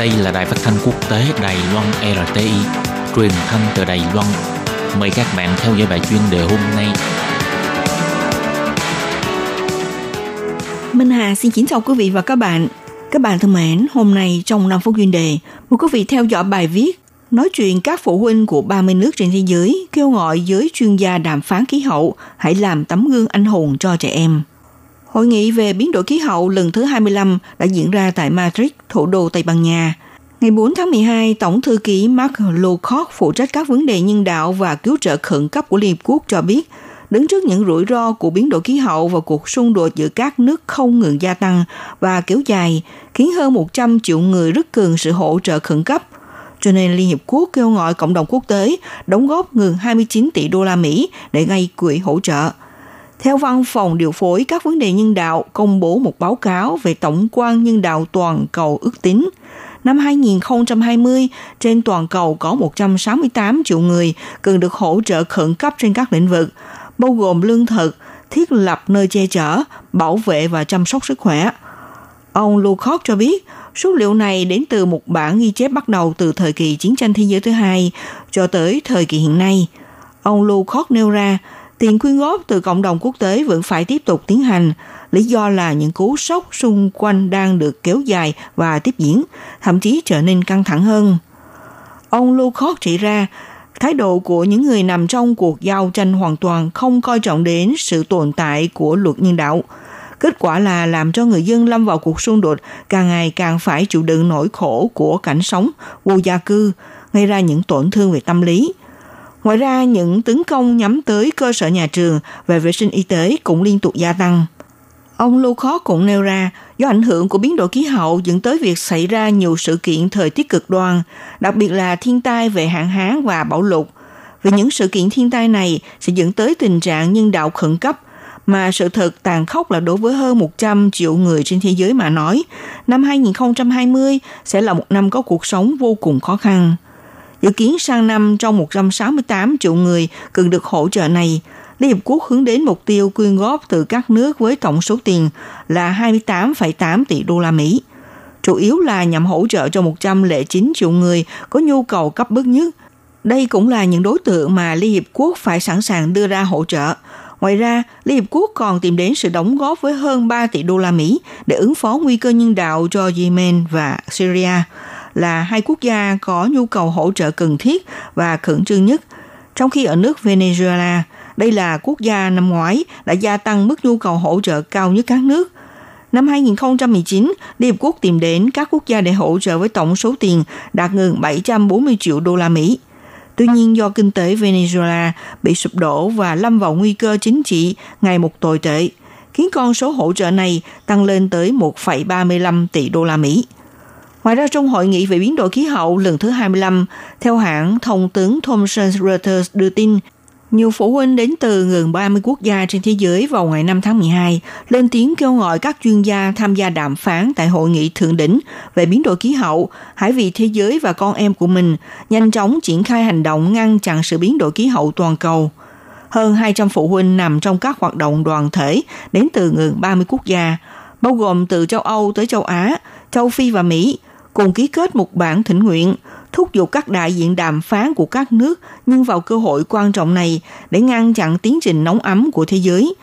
Đây là đài phát thanh quốc tế Đài Loan RTI, truyền thanh từ Đài Loan. Mời các bạn theo dõi bài chuyên đề hôm nay. Minh Hà xin kính chào quý vị và các bạn. Các bạn thân mến, hôm nay trong 5 phút chuyên đề, mời quý vị theo dõi bài viết nói chuyện các phụ huynh của 30 nước trên thế giới kêu gọi giới chuyên gia đàm phán khí hậu hãy làm tấm gương anh hùng cho trẻ em. Hội nghị về biến đổi khí hậu lần thứ 25 đã diễn ra tại Madrid, thủ đô Tây Ban Nha. Ngày 4 tháng 12, Tổng thư ký Mark Lowcock phụ trách các vấn đề nhân đạo và cứu trợ khẩn cấp của Liên Hợp Quốc cho biết, đứng trước những rủi ro của biến đổi khí hậu và cuộc xung đột giữa các nước không ngừng gia tăng và kéo dài, khiến hơn 100 triệu người rất cần sự hỗ trợ khẩn cấp. Cho nên Liên Hiệp Quốc kêu gọi cộng đồng quốc tế đóng góp gần 29 tỷ đô la Mỹ để gây quỹ hỗ trợ. Theo văn phòng điều phối các vấn đề nhân đạo công bố một báo cáo về tổng quan nhân đạo toàn cầu ước tính, năm 2020 trên toàn cầu có 168 triệu người cần được hỗ trợ khẩn cấp trên các lĩnh vực, bao gồm lương thực, thiết lập nơi che chở, bảo vệ và chăm sóc sức khỏe. Ông Lukoc cho biết, số liệu này đến từ một bản ghi chép bắt đầu từ thời kỳ chiến tranh thế giới thứ hai cho tới thời kỳ hiện nay. Ông Lukoc nêu ra, tiền quyên góp từ cộng đồng quốc tế vẫn phải tiếp tục tiến hành. Lý do là những cú sốc xung quanh đang được kéo dài và tiếp diễn, thậm chí trở nên căng thẳng hơn. Ông Lukoc chỉ ra, thái độ của những người nằm trong cuộc giao tranh hoàn toàn không coi trọng đến sự tồn tại của luật nhân đạo. Kết quả là làm cho người dân lâm vào cuộc xung đột càng ngày càng phải chịu đựng nỗi khổ của cảnh sống, vô gia cư, gây ra những tổn thương về tâm lý. Ngoài ra, những tấn công nhắm tới cơ sở nhà trường về vệ sinh y tế cũng liên tục gia tăng. Ông Lukot cũng nêu ra, do ảnh hưởng của biến đổi khí hậu dẫn tới việc xảy ra nhiều sự kiện thời tiết cực đoan, đặc biệt là thiên tai về hạn hán và bão lụt. Vì những sự kiện thiên tai này sẽ dẫn tới tình trạng nhân đạo khẩn cấp, mà sự thật tàn khốc là đối với hơn 100 triệu người trên thế giới mà nói, năm 2020 sẽ là một năm có cuộc sống vô cùng khó khăn. Dự kiến sang năm trong 168 triệu người cần được hỗ trợ này, Liên Hợp Quốc hướng đến mục tiêu quyên góp từ các nước với tổng số tiền là 28,8 tỷ đô la Mỹ. Chủ yếu là nhằm hỗ trợ cho 109 triệu người có nhu cầu cấp bức nhất. Đây cũng là những đối tượng mà Liên Hiệp Quốc phải sẵn sàng đưa ra hỗ trợ. Ngoài ra, Liên Hiệp Quốc còn tìm đến sự đóng góp với hơn 3 tỷ đô la Mỹ để ứng phó nguy cơ nhân đạo cho Yemen và Syria, là hai quốc gia có nhu cầu hỗ trợ cần thiết và khẩn trương nhất. Trong khi ở nước Venezuela, đây là quốc gia năm ngoái đã gia tăng mức nhu cầu hỗ trợ cao nhất các nước. Năm 2019, Liên Hợp Quốc tìm đến các quốc gia để hỗ trợ với tổng số tiền đạt gần 740 triệu đô la Mỹ. Tuy nhiên do kinh tế Venezuela bị sụp đổ và lâm vào nguy cơ chính trị ngày một tồi tệ, khiến con số hỗ trợ này tăng lên tới 1,35 tỷ đô la Mỹ. Ngoài ra trong hội nghị về biến đổi khí hậu lần thứ 25, theo hãng thông tướng Thomson Reuters đưa tin, nhiều phụ huynh đến từ gần 30 quốc gia trên thế giới vào ngày 5 tháng 12 lên tiếng kêu gọi các chuyên gia tham gia đàm phán tại hội nghị thượng đỉnh về biến đổi khí hậu, hãy vì thế giới và con em của mình nhanh chóng triển khai hành động ngăn chặn sự biến đổi khí hậu toàn cầu. Hơn 200 phụ huynh nằm trong các hoạt động đoàn thể đến từ gần 30 quốc gia, bao gồm từ châu Âu tới châu Á, châu Phi và Mỹ, cùng ký kết một bản thỉnh nguyện thúc giục các đại diện đàm phán của các nước nhưng vào cơ hội quan trọng này để ngăn chặn tiến trình nóng ấm của thế giới,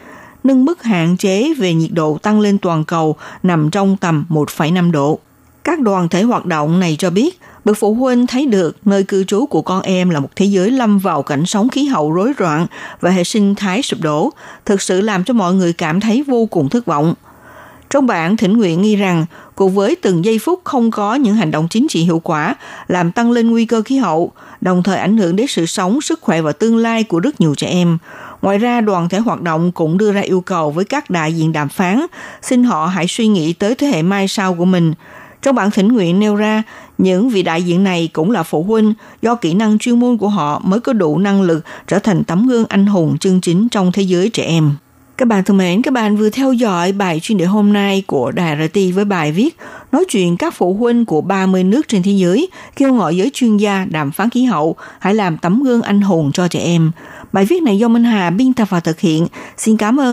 nâng mức hạn chế về nhiệt độ tăng lên toàn cầu nằm trong tầm 1,5 độ. Các đoàn thể hoạt động này cho biết, bậc phụ huynh thấy được nơi cư trú của con em là một thế giới lâm vào cảnh sống khí hậu rối loạn và hệ sinh thái sụp đổ, thực sự làm cho mọi người cảm thấy vô cùng thất vọng – trong bản thỉnh nguyện nghi rằng, cùng với từng giây phút không có những hành động chính trị hiệu quả, làm tăng lên nguy cơ khí hậu, đồng thời ảnh hưởng đến sự sống, sức khỏe và tương lai của rất nhiều trẻ em. Ngoài ra, đoàn thể hoạt động cũng đưa ra yêu cầu với các đại diện đàm phán, xin họ hãy suy nghĩ tới thế hệ mai sau của mình. Trong bản thỉnh nguyện nêu ra, những vị đại diện này cũng là phụ huynh, do kỹ năng chuyên môn của họ mới có đủ năng lực trở thành tấm gương anh hùng chân chính trong thế giới trẻ em. Các bạn thân mến, các bạn vừa theo dõi bài chuyên đề hôm nay của Đài RT với bài viết nói chuyện các phụ huynh của 30 nước trên thế giới kêu gọi giới chuyên gia đàm phán khí hậu hãy làm tấm gương anh hùng cho trẻ em. Bài viết này do Minh Hà biên tập và thực hiện. Xin cảm ơn